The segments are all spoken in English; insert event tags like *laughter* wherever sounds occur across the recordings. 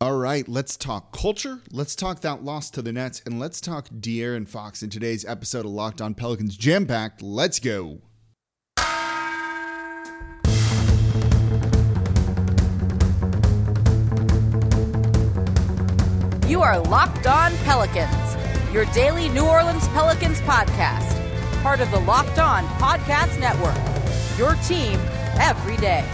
All right, let's talk culture. Let's talk that loss to the Nets, and let's talk De'Aaron Fox in today's episode of Locked On Pelicans Jam Packed. Let's go. You are Locked On Pelicans, your daily New Orleans Pelicans podcast, part of the Locked On Podcast Network. Your team every day.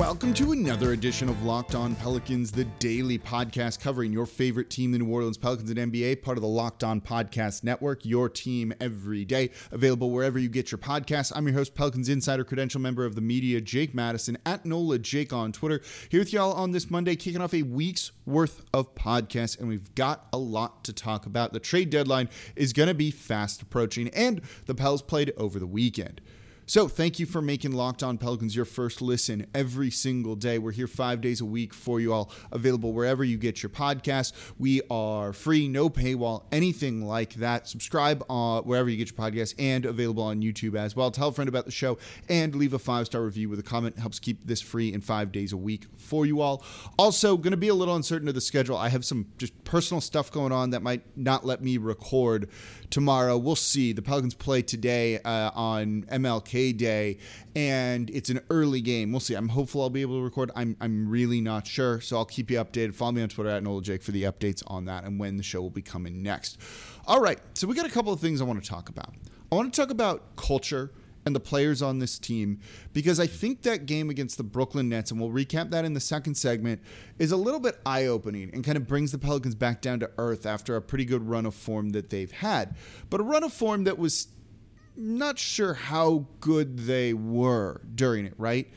Welcome to another edition of Locked On Pelicans, the daily podcast covering your favorite team, the New Orleans Pelicans and NBA, part of the Locked On Podcast Network, your team every day, available wherever you get your podcasts. I'm your host, Pelicans Insider Credential member of the media, Jake Madison, at NOLA Jake on Twitter, here with y'all on this Monday, kicking off a week's worth of podcasts, and we've got a lot to talk about. The trade deadline is going to be fast approaching, and the Pels played over the weekend. So, thank you for making Locked On Pelicans your first listen every single day. We're here five days a week for you all, available wherever you get your podcasts. We are free, no paywall, anything like that. Subscribe uh, wherever you get your podcasts and available on YouTube as well. Tell a friend about the show and leave a five star review with a comment. It helps keep this free in five days a week for you all. Also, going to be a little uncertain of the schedule. I have some just personal stuff going on that might not let me record tomorrow. We'll see. The Pelicans play today uh, on MLK Day, and it's an early game. We'll see. I'm hopeful I'll be able to record. I'm, I'm really not sure, so I'll keep you updated. Follow me on Twitter at Nola Jake for the updates on that and when the show will be coming next. All right, so we got a couple of things I want to talk about. I want to talk about culture and the players on this team because I think that game against the Brooklyn Nets, and we'll recap that in the second segment, is a little bit eye opening and kind of brings the Pelicans back down to earth after a pretty good run of form that they've had. But a run of form that was not sure how good they were during it, right?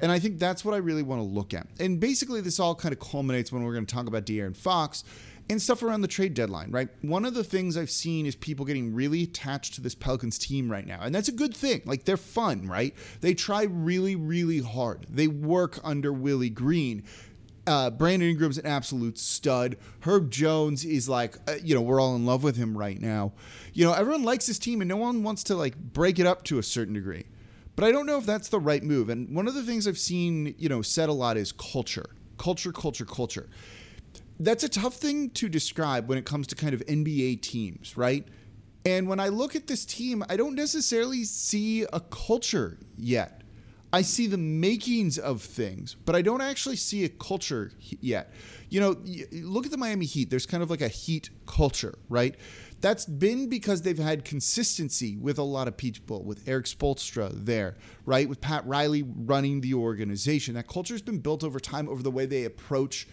And I think that's what I really want to look at. And basically, this all kind of culminates when we're going to talk about De'Aaron Fox and stuff around the trade deadline, right? One of the things I've seen is people getting really attached to this Pelicans team right now. And that's a good thing. Like they're fun, right? They try really, really hard. They work under Willie Green. Uh, Brandon Ingram's an absolute stud. Herb Jones is like, uh, you know, we're all in love with him right now. You know, everyone likes his team and no one wants to like break it up to a certain degree. But I don't know if that's the right move. And one of the things I've seen, you know, said a lot is culture, culture, culture, culture that's a tough thing to describe when it comes to kind of NBA teams, right? And when I look at this team, I don't necessarily see a culture yet. I see the makings of things, but I don't actually see a culture yet. You know, look at the Miami Heat. There's kind of like a Heat culture, right? That's been because they've had consistency with a lot of people, with Erik Spoelstra there, right? With Pat Riley running the organization. That culture has been built over time over the way they approach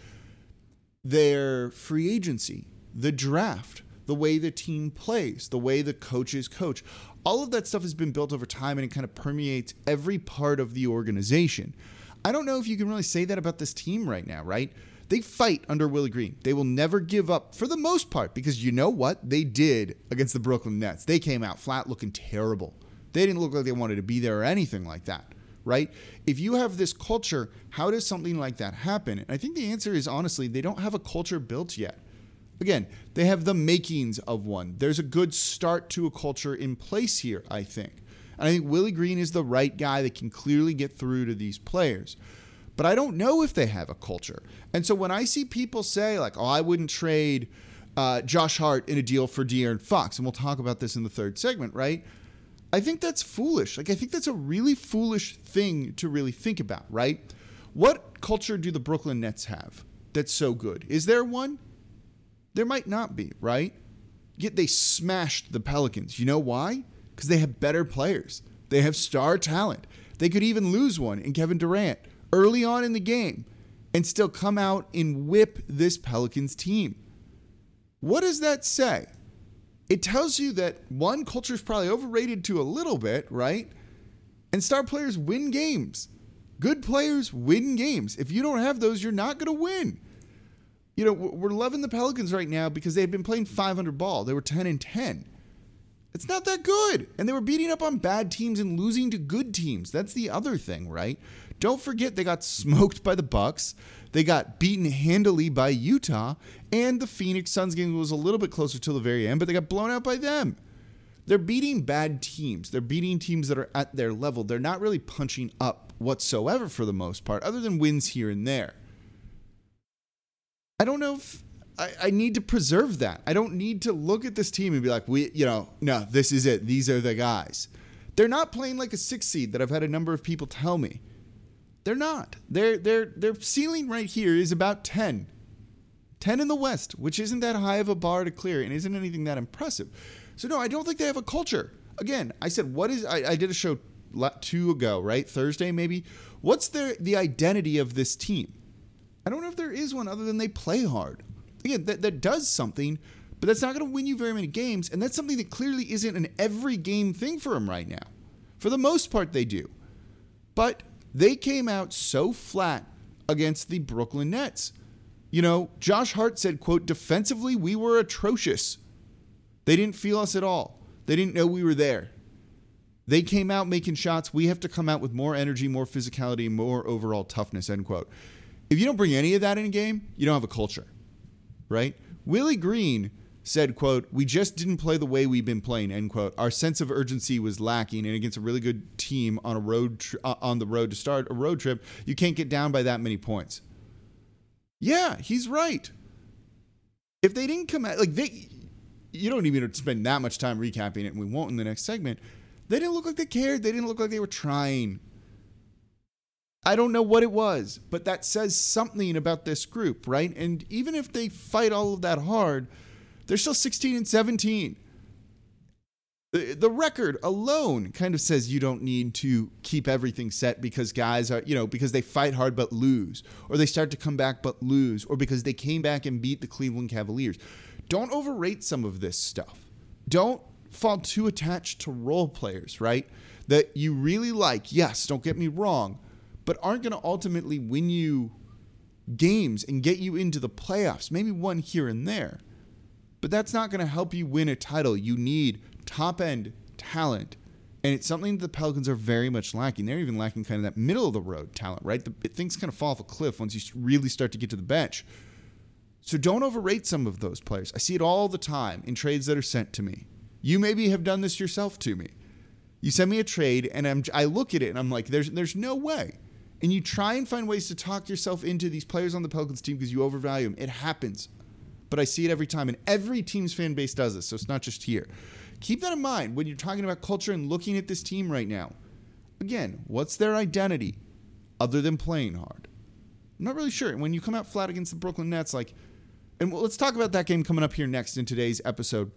their free agency, the draft, the way the team plays, the way the coaches coach. All of that stuff has been built over time and it kind of permeates every part of the organization. I don't know if you can really say that about this team right now, right? They fight under Willie Green. They will never give up for the most part because you know what? They did against the Brooklyn Nets. They came out flat looking terrible. They didn't look like they wanted to be there or anything like that right? If you have this culture, how does something like that happen? And I think the answer is honestly, they don't have a culture built yet. Again, they have the makings of one. There's a good start to a culture in place here, I think. And I think Willie Green is the right guy that can clearly get through to these players. But I don't know if they have a culture. And so when I see people say, like, oh, I wouldn't trade uh, Josh Hart in a deal for De'Aaron Fox, and we'll talk about this in the third segment, right? I think that's foolish. Like, I think that's a really foolish thing to really think about, right? What culture do the Brooklyn Nets have that's so good? Is there one? There might not be, right? Yet they smashed the Pelicans. You know why? Because they have better players, they have star talent. They could even lose one in Kevin Durant early on in the game and still come out and whip this Pelicans team. What does that say? It tells you that one culture is probably overrated to a little bit, right? And star players win games. Good players win games. If you don't have those, you're not going to win. You know, we're loving the Pelicans right now because they've been playing 500 ball. They were 10 and 10. It's not that good. And they were beating up on bad teams and losing to good teams. That's the other thing, right? Don't forget they got smoked by the Bucks. They got beaten handily by Utah, and the Phoenix Suns game was a little bit closer till the very end, but they got blown out by them. they're beating bad teams. They're beating teams that are at their level. They're not really punching up whatsoever for the most part, other than wins here and there. I don't know if I, I, need to preserve that. I don't need to look at this team and be like, we, you know, no, this is it. These are the guys. They're not playing like a six seed that I've had a number of people tell me. They're not. Their their their ceiling right here is about 10. 10 in the West, which isn't that high of a bar to clear and isn't anything that impressive. So no, I don't think they have a culture. Again, I said, what is? I, I did a show two ago, right? Thursday maybe. What's their the identity of this team? I don't know if there is one other than they play hard. Again, that, that does something, but that's not going to win you very many games, and that's something that clearly isn't an every game thing for them right now. For the most part, they do. But they came out so flat against the Brooklyn Nets. You know, Josh Hart said, quote, defensively, we were atrocious. They didn't feel us at all. They didn't know we were there. They came out making shots. We have to come out with more energy, more physicality, more overall toughness, end quote. If you don't bring any of that in a game, you don't have a culture, right? Willie Green said, quote, we just didn't play the way we've been playing, end quote. Our sense of urgency was lacking, and against a really good team on a road tri- uh, on the road to start a road trip, you can't get down by that many points. Yeah, he's right. If they didn't come out like they you don't even spend that much time recapping it, and we won't in the next segment. They didn't look like they cared. They didn't look like they were trying. I don't know what it was, but that says something about this group, right? And even if they fight all of that hard, they're still 16 and 17. The, the record alone kind of says you don't need to keep everything set because guys are, you know, because they fight hard but lose, or they start to come back but lose, or because they came back and beat the Cleveland Cavaliers. Don't overrate some of this stuff. Don't fall too attached to role players, right? That you really like, yes, don't get me wrong, but aren't going to ultimately win you games and get you into the playoffs, maybe one here and there. But that's not going to help you win a title. You need top end talent. And it's something that the Pelicans are very much lacking. They're even lacking kind of that middle of the road talent, right? The, things kind of fall off a cliff once you really start to get to the bench. So don't overrate some of those players. I see it all the time in trades that are sent to me. You maybe have done this yourself to me. You send me a trade and I'm, I look at it and I'm like, there's, there's no way. And you try and find ways to talk yourself into these players on the Pelicans team because you overvalue them. It happens. But I see it every time. And every team's fan base does this. So it's not just here. Keep that in mind when you're talking about culture and looking at this team right now. Again, what's their identity other than playing hard? I'm not really sure. And when you come out flat against the Brooklyn Nets, like, and let's talk about that game coming up here next in today's episode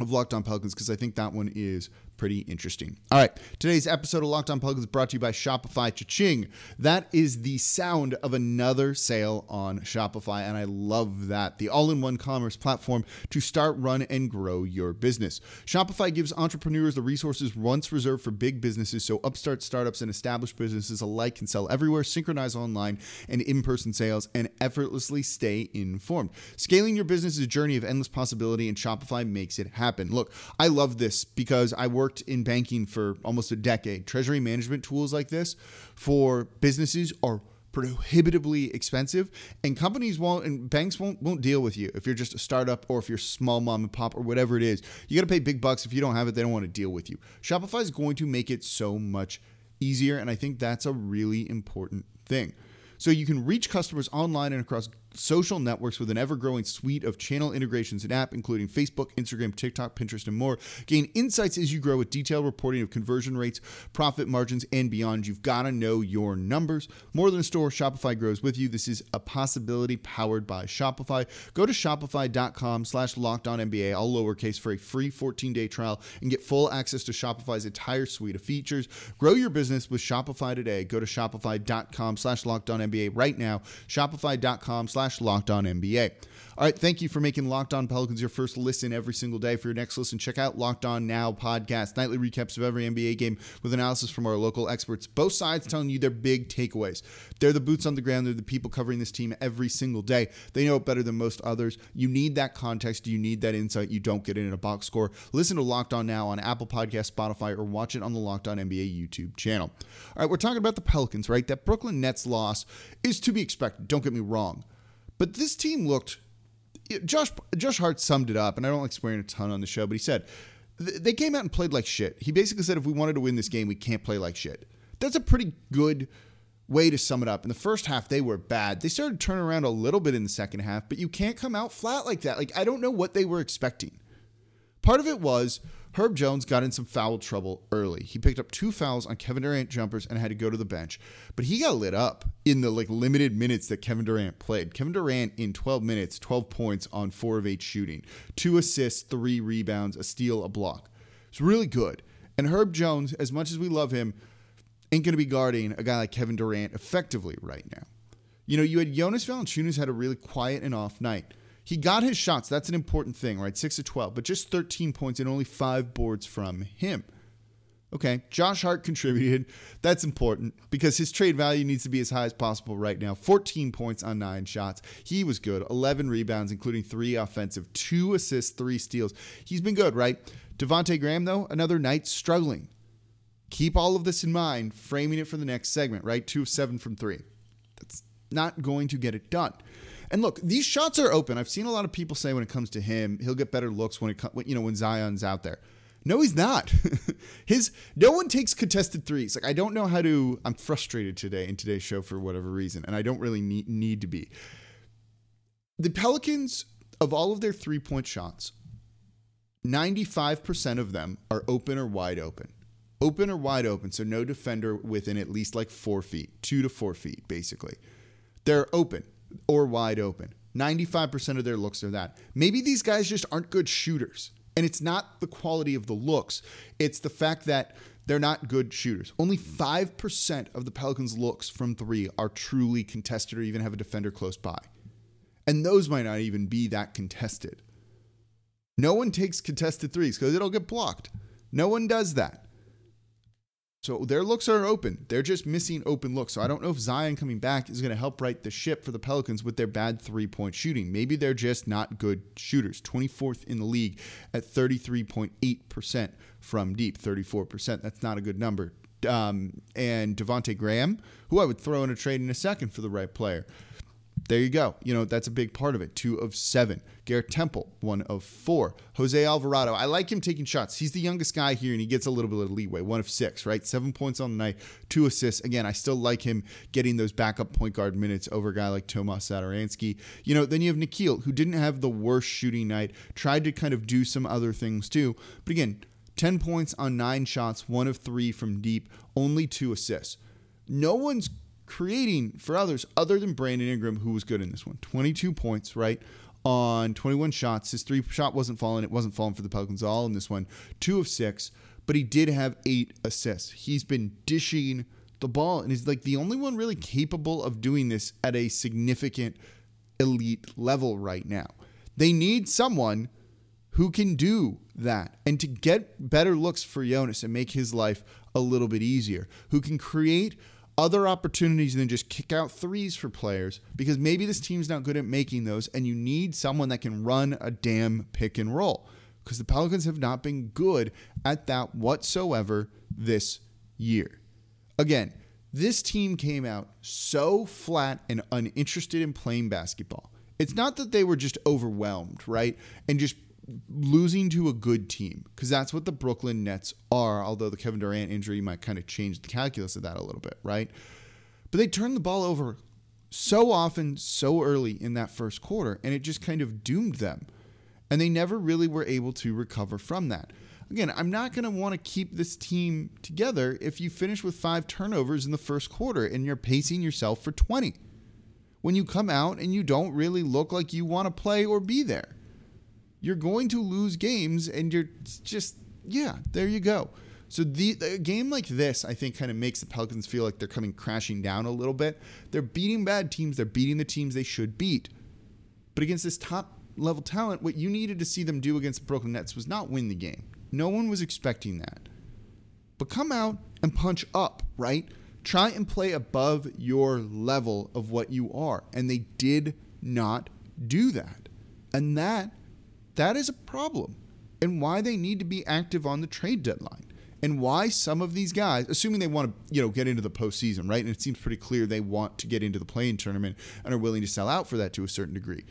of Locked On Pelicans because I think that one is pretty interesting. All right, today's episode of Locked On Pelicans is brought to you by Shopify Cha-ching. That is the sound of another sale on Shopify, and I love that. The all-in-one commerce platform to start, run, and grow your business. Shopify gives entrepreneurs the resources once reserved for big businesses, so upstart startups and established businesses alike can sell everywhere, synchronize online and in-person sales, and effortlessly stay informed. Scaling your business is a journey of endless possibility, and Shopify makes it happen. Look, I love this because I work worked in banking for almost a decade. Treasury management tools like this for businesses are prohibitively expensive and companies won't and banks won't won't deal with you if you're just a startup or if you're small mom and pop or whatever it is. You got to pay big bucks if you don't have it they don't want to deal with you. Shopify is going to make it so much easier and i think that's a really important thing. So you can reach customers online and across social networks with an ever growing suite of channel integrations and app, including Facebook, Instagram, TikTok, Pinterest, and more. Gain insights as you grow with detailed reporting of conversion rates, profit margins, and beyond. You've got to know your numbers. More than a store, Shopify grows with you. This is a possibility powered by Shopify. Go to shopify.com slash NBA, all lowercase, for a free 14 day trial and get full access to Shopify's entire suite of features. Grow your business with Shopify today. Go to shopify.com slash NBA right now. Shopify.com slash slash locked on NBA. All right, thank you for making Locked On Pelicans your first listen every single day. For your next listen, check out Locked On Now podcast, nightly recaps of every NBA game with analysis from our local experts. Both sides telling you their big takeaways. They're the boots on the ground, they're the people covering this team every single day. They know it better than most others. You need that context, you need that insight. You don't get it in a box score. Listen to Locked On Now on Apple Podcast, Spotify, or watch it on the Locked On NBA YouTube channel. All right, we're talking about the Pelicans, right? That Brooklyn Nets loss is to be expected. Don't get me wrong. But this team looked. Josh Josh Hart summed it up, and I don't like swearing a ton on the show, but he said they came out and played like shit. He basically said if we wanted to win this game, we can't play like shit. That's a pretty good way to sum it up. In the first half, they were bad. They started to turn around a little bit in the second half, but you can't come out flat like that. Like, I don't know what they were expecting. Part of it was Herb Jones got in some foul trouble early. He picked up two fouls on Kevin Durant jumpers and had to go to the bench. But he got lit up in the like limited minutes that Kevin Durant played. Kevin Durant in 12 minutes, 12 points on 4 of 8 shooting, 2 assists, 3 rebounds, a steal, a block. It's really good. And Herb Jones, as much as we love him, ain't going to be guarding a guy like Kevin Durant effectively right now. You know, you had Jonas Valanciunas had a really quiet and off night. He got his shots. That's an important thing, right? 6 to 12, but just 13 points and only 5 boards from him. Okay, Josh Hart *laughs* contributed. That's important because his trade value needs to be as high as possible right now. 14 points on 9 shots. He was good. 11 rebounds including 3 offensive, 2 assists, 3 steals. He's been good, right? Devonte Graham though, another night struggling keep all of this in mind, framing it for the next segment, right? Two of seven from three. That's not going to get it done. And look, these shots are open. I've seen a lot of people say when it comes to him, he'll get better looks when it you know when Zion's out there. No, he's not. *laughs* His no one takes contested threes. Like I don't know how to. I'm frustrated today in today's show for whatever reason, and I don't really need, need to be. The Pelicans, of all of their three point shots, 95% of them are open or wide open open or wide open, so no defender within at least like four feet, two to four feet, basically. They're open or wide open. 95% of their looks are that. Maybe these guys just aren't good shooters. And it's not the quality of the looks, it's the fact that they're not good shooters. Only 5% of the Pelicans' looks from three are truly contested or even have a defender close by. And those might not even be that contested. No one takes contested threes because it'll get blocked. No one does that. So their looks are open. They're just missing open looks. So I don't know if Zion coming back is going to help right the ship for the Pelicans with their bad three point shooting. Maybe they're just not good shooters. 24th in the league at 33.8% from deep, 34%. That's not a good number. Um, and Devonte Graham, who I would throw in a trade in a second for the right player there you go. You know, that's a big part of it. Two of seven. Garrett Temple, one of four. Jose Alvarado, I like him taking shots. He's the youngest guy here and he gets a little bit of leeway. One of six, right? Seven points on the night, two assists. Again, I still like him getting those backup point guard minutes over a guy like Tomas Satoransky. You know, then you have Nickeil, who didn't have the worst shooting night, tried to kind of do some other things too. But again, 10 points on nine shots, one of three from deep, only two assists. No one's creating for others other than Brandon Ingram, who was good in this one. 22 points, right? On 21 shots. His three shot wasn't falling. It wasn't falling for the Pelicans all in this one. Two of six, but he did have eight assists. He's been dishing the ball and he's like the only one really capable of doing this at a significant elite level right now. They need someone who can do that and to get better looks for Jonas and make his life a little bit easier, who can create other opportunities than just kick out threes for players because maybe this team's not good at making those and you need someone that can run a damn pick and roll because the Pelicans have not been good at that whatsoever this year. Again, this team came out so flat and uninterested in playing basketball. It's not that they were just overwhelmed, right? And just losing to a good team because that's what the Brooklyn Nets are. Although the Kevin Durant injury might kind of change the calculus of that a little bit, right? But they turned the ball over so often, so early in that first quarter, and it just kind of doomed them. And they never really were able to recover from that. Again, I'm not going to want to keep this team together if you finish with five turnovers in the first quarter and you're pacing yourself for 20. When you come out and you don't really look like you want to play or be there you're going to lose games and you're just yeah there you go. So the game like this i think kind of makes the pelicans feel like they're coming crashing down a little bit. They're beating bad teams they're beating the teams they should beat. But against this top level talent what you needed to see them do against the brooklyn nets was not win the game. No one was expecting that. But come out and punch up right? Try and play above your level of what you are. And they did not do that. And that that is a problem and why they need to be active on the trade deadline and why some of these guys, assuming they want to, you know, get into the postseason, right? And it seems pretty clear they want to get into the play-in tournament and are willing to sell out for that to a certain degree.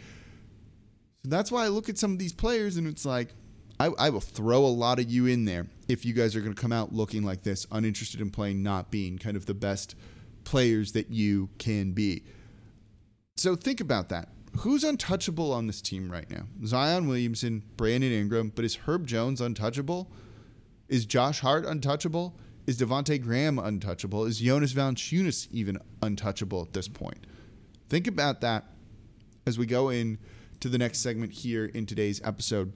So that's why I look at some of these players and it's like, I, I will throw a lot of you in there if you guys are going to come out looking like this, uninterested in playing, not being kind of the best players that you can be. So think about that. Who's untouchable on this team right now? Zion Williamson, Brandon Ingram, but is Herb Jones untouchable? Is Josh Hart untouchable? Is Devonte Graham untouchable? Is Jonas Valanciunas even untouchable at this point? Think about that as we go in to the next segment here in today's episode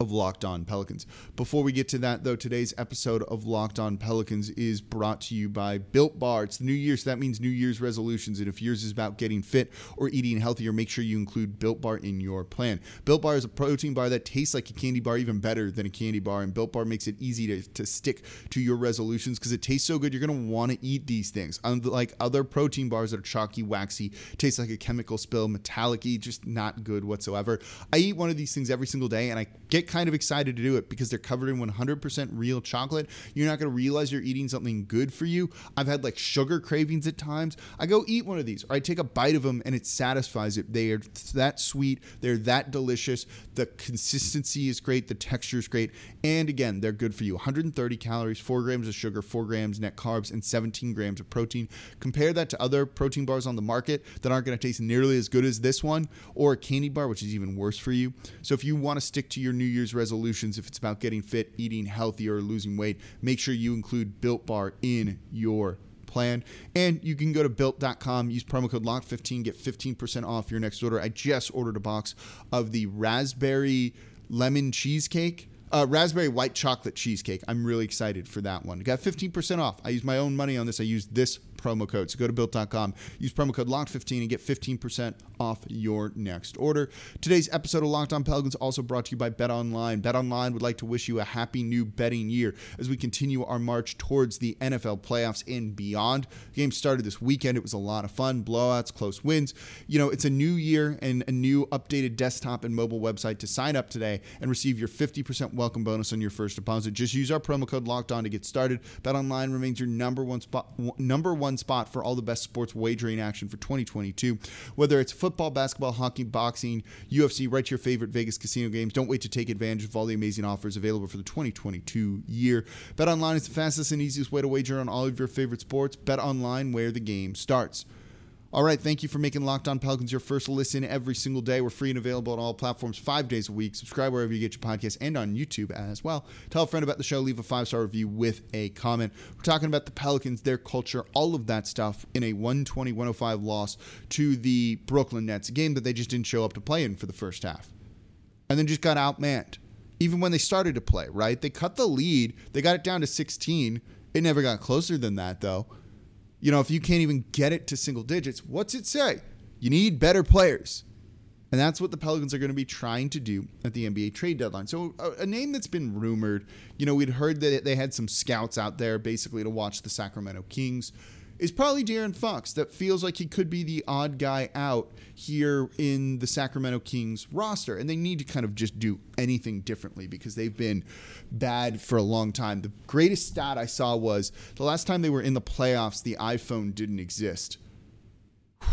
of Locked On Pelicans. Before we get to that, though, today's episode of Locked On Pelicans is brought to you by Built Bar. It's the new year, so that means New Year's resolutions. And if yours is about getting fit or eating healthier, make sure you include Built Bar in your plan. Built Bar is a protein bar that tastes like a candy bar, even better than a candy bar. And Built Bar makes it easy to, to stick to your resolutions because it tastes so good, you're going to want to eat these things. Unlike other protein bars that are chalky, waxy, taste like a chemical spill, metallic just not good whatsoever. I eat one of these things every single day and I get kind of excited to do it because they're covered in 100% real chocolate. You're not going to realize you're eating something good for you. I've had like sugar cravings at times. I go eat one of these or I take a bite of them and it satisfies it. They are that sweet, they're that delicious. The consistency is great, the texture is great. And again, they're good for you. 130 calories, 4 grams of sugar, 4 grams net carbs, and 17 grams of protein. Compare that to other protein bars on the market that aren't going to taste nearly as good as this one or a candy bar, which is even worse for you. So if you want to stick to your New Year's resolutions, if it's about getting fit, eating healthy, or losing weight, make sure you include Built Bar in your plan. And you can go to built.com, use promo code LOCK15, get 15% off your next order. I just ordered a box of the raspberry lemon cheesecake. Uh, raspberry white chocolate cheesecake. I'm really excited for that one. Got 15% off. I use my own money on this. I used this promo code. So go to built.com, use promo code LOCKED15 and get 15% off your next order. Today's episode of Locked On Pelicans also brought to you by Bet Online. Bet Online would like to wish you a happy new betting year as we continue our march towards the NFL playoffs and beyond. The game started this weekend. It was a lot of fun, blowouts, close wins. You know, it's a new year and a new updated desktop and mobile website to sign up today and receive your 50% welcome bonus on your first deposit. Just use our promo code Locked On to get started. Bet Online remains your number one spot, number one spot for all the best sports wagering action for 2022. Whether it's football, basketball, hockey, boxing, UFC, right to your favorite Vegas casino games. Don't wait to take advantage of all the amazing offers available for the 2022 year. Bet online is the fastest and easiest way to wager on all of your favorite sports. Bet online where the game starts. All right, thank you for making Locked On Pelicans your first listen every single day. We're free and available on all platforms five days a week. Subscribe wherever you get your podcast and on YouTube as well. Tell a friend about the show, leave a five star review with a comment. We're talking about the Pelicans, their culture, all of that stuff in a 120 105 loss to the Brooklyn Nets, a game that they just didn't show up to play in for the first half. And then just got outmanned. Even when they started to play, right? They cut the lead, they got it down to 16. It never got closer than that, though. You know, if you can't even get it to single digits, what's it say? You need better players. And that's what the Pelicans are going to be trying to do at the NBA trade deadline. So, a, a, name that's been rumored, you know, we'd heard that they had some scouts out there basically to watch the Sacramento Kings is probably De'Aaron Fox. That feels like he could be the odd guy out here in the Sacramento Kings roster. And they need to kind of just do anything differently because they've been bad for a long time. The greatest stat I saw was the last time they were in the playoffs, the iPhone didn't exist.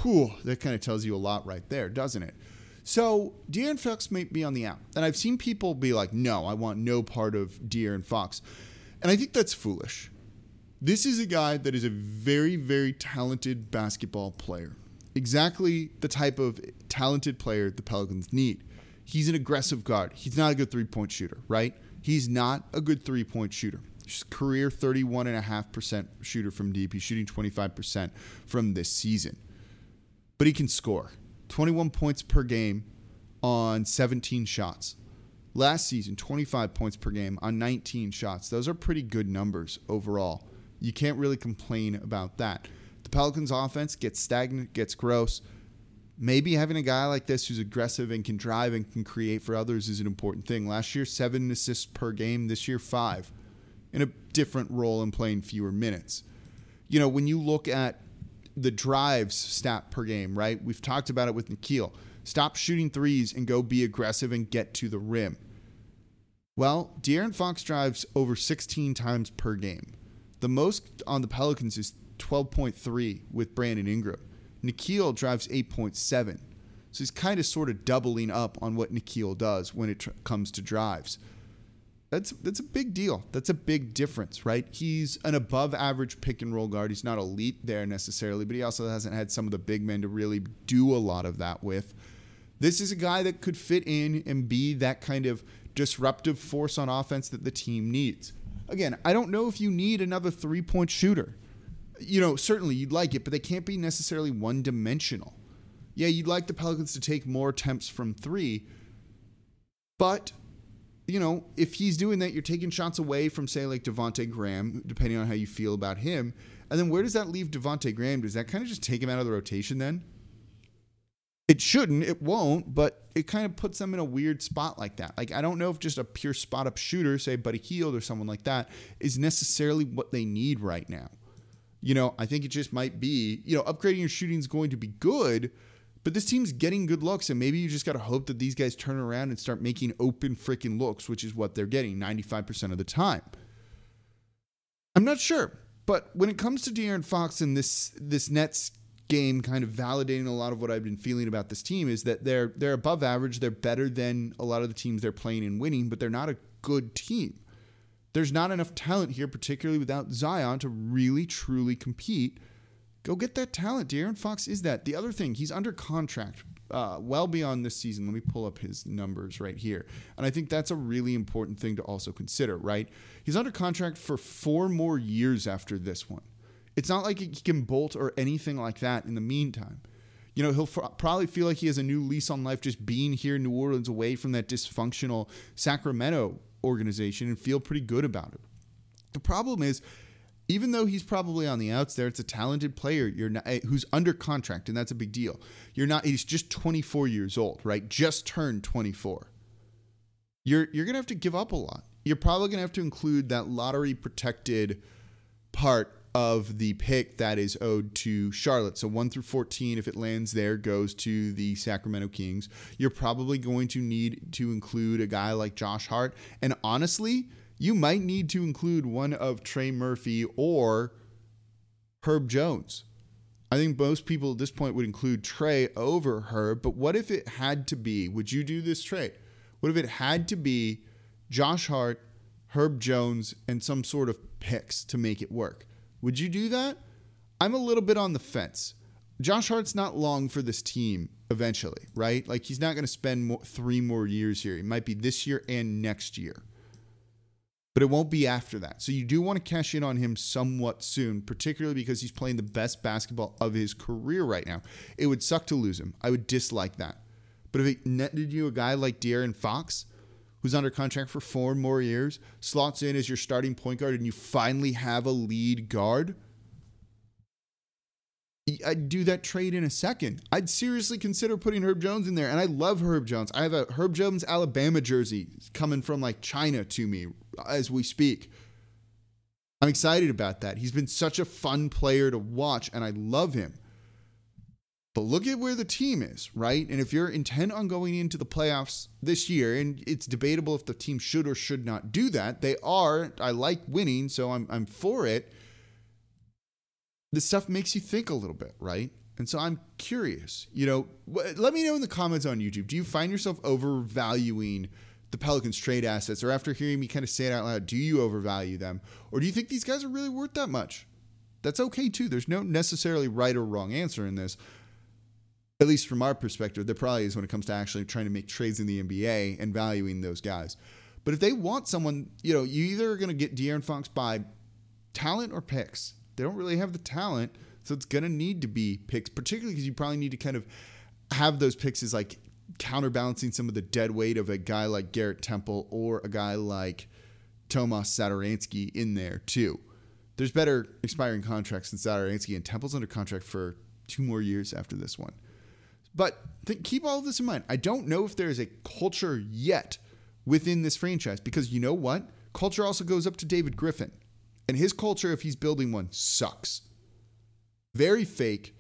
Whew, that kind of tells you a lot right there, doesn't it? So De'Aaron Fox may be on the out. And I've seen people be like, no, I want no part of De'Aaron Fox. And I think that's foolish. This is a guy that is a very, very talented basketball player. Exactly the type of talented player the Pelicans need. He's an aggressive guard. He's not a good three point shooter, right? He's not a good three point shooter. Career 31.5% shooter from deep. He's shooting 25% from this season. But he can score 21 points per game on 17 shots. Last season, 25 points per game on 19 shots. Those are pretty good numbers overall. You can't really complain about that. The Pelicans' offense gets stagnant, gets gross. Maybe having a guy like this who's aggressive and can drive and can create for others is an important thing. Last year, seven assists per game. This year, five. In a different role and playing fewer minutes. You know, when you look at the drives stat per game, right? We've talked about it with Nickeil. Stop shooting threes and go be aggressive and get to the rim. Well, De'Aaron Fox drives over 16 times per game. The most on the Pelicans is 12.3 with Brandon Ingram. Nickeil drives 8.7. So he's kind of sort of doubling up on what Nickeil does when it tr- comes to drives. That's that's a big deal. That's a big difference, right? He's an above average pick and roll guard. He's not elite there necessarily, but he also hasn't had some of the big men to really do a lot of that with. This is a guy that could fit in and be that kind of disruptive force on offense that the team needs. Again, I don't know if you need another three point shooter. You know, certainly you'd like it, but they can't be necessarily one dimensional. Yeah, you'd like the Pelicans to take more attempts from three, but you know, if he's doing that, you're taking shots away from, say, like Devonte Graham, depending on how you feel about him. And then where does that leave Devonte Graham? Does that kind of just take him out of the rotation then? It shouldn't, it won't, but it kind of puts them in a weird spot like that. Like, I don't know if just a pure spot up shooter, say Buddy Hield or someone like that, is necessarily what they need right now. You know, I think it just might be, you know, upgrading your shooting is going to be good, but this team's getting good looks, and maybe you just got to hope that these guys turn around and start making open freaking looks, which is what they're getting 95% of the time. I'm not sure, but when it comes to De'Aaron Fox and this this Nets game kind of validating a lot of what I've been feeling about this team is that they're they're above average, they're better than a lot of the teams they're playing and winning, but they're not a good team. There's not enough talent here, particularly without Zion, to really truly compete Go get that talent. De'Aaron Fox is that. The other thing, he's under contract uh, well beyond this season. Let me pull up his numbers right here. And I think that's a really important thing to also consider, right? He's under contract for four more years after this one. It's not like he can bolt or anything like that in the meantime. You know, he'll probably feel like he has a new lease on life just being here in New Orleans away from that dysfunctional Sacramento organization and feel pretty good about it. The problem is, even though he's probably on the outs there, it's a talented player. You're not eh, who's under contract, and that's a big deal. You're not. He's just 24 years old, right? Just turned 24. You're you're gonna have to give up a lot. You're probably gonna have to include that lottery protected part of the pick that is owed to Charlotte. So 1 through 14, if it lands there, goes to the Sacramento Kings. You're probably going to need to include a guy like Josh Hart. And honestly, you might need to include one of Trey Murphy or Herb Jones. I think most people at this point would include Trey over Herb, but what if it had to be? Would you do this trade? What if it had to be Josh Hart, Herb Jones, and some sort of picks to make it work? Would you do that? I'm a little bit on the fence. Josh Hart's not long for this team eventually, right? Like he's not going to spend more, three more years here. It might be this year and next year but it won't be after that. So you do want to cash in on him somewhat soon, particularly because he's playing the best basketball of his career right now. It would suck to lose him. I would dislike that. But if it netted you a guy like De'Aaron Fox, who's under contract for four more years, slots in as your starting point guard, and you finally have a lead guard, I'd do that trade in a second. I'd seriously consider putting Herb Jones in there. And I love Herb Jones. I have a Herb Jones Alabama jersey coming from like China to me as we speak. I'm excited about that. He's been such a fun player to watch, and I love him. But look at where the team is, right? And if you're intent on going into the playoffs this year, and it's debatable if the team should or should not do that, they are. I like winning, so I'm, I'm for it this stuff makes you think a little bit, right? And so I'm curious, you know, let me know in the comments on YouTube. Do you find yourself overvaluing the Pelicans trade assets? Or after hearing me kind of say it out loud, do you overvalue them? Or do you think these guys are really worth that much? That's okay too. There's no necessarily right or wrong answer in this. At least from our perspective, there probably is when it comes to actually trying to make trades in the NBA and valuing those guys. But if they want someone, you know, you either are going to get De'Aaron Fox by talent or picks. They don't really have the talent, so it's gonna need to be picks, particularly because you probably need to kind of have those picks as like counterbalancing some of the dead weight of a guy like Garrett Temple or a guy like Tomas Satoransky in there too. There's better expiring contracts than Satoransky, and Temple's under contract for two more years after this one. But th- keep all of this in mind. I don't know if there is a culture yet within this franchise because you know what? Culture also goes up to David Griffin. And his culture, if he's building one, sucks. Very fake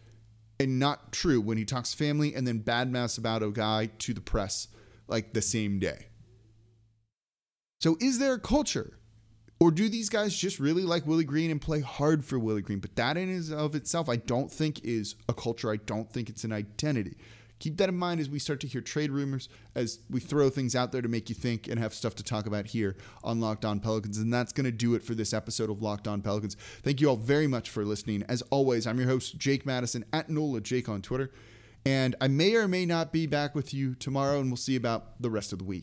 and not true when he talks family and then badmouths about a guy to the press like the same day. So, is there a culture? Or do these guys just really like Willie Green and play hard for Willie Green? But that in and of itself, I don't think is a culture. I don't think it's an identity. keep that in mind as we start to hear trade rumors, as we throw things out there to make you think and have stuff to talk about here on Locked On Pelicans. And that's going to do it for this episode of Locked On Pelicans. Thank you all very much for listening. As always, I'm your host, Jake Madison, at NOLA Jake on Twitter. And I may or may not be back with you tomorrow, and we'll see about the rest of the week.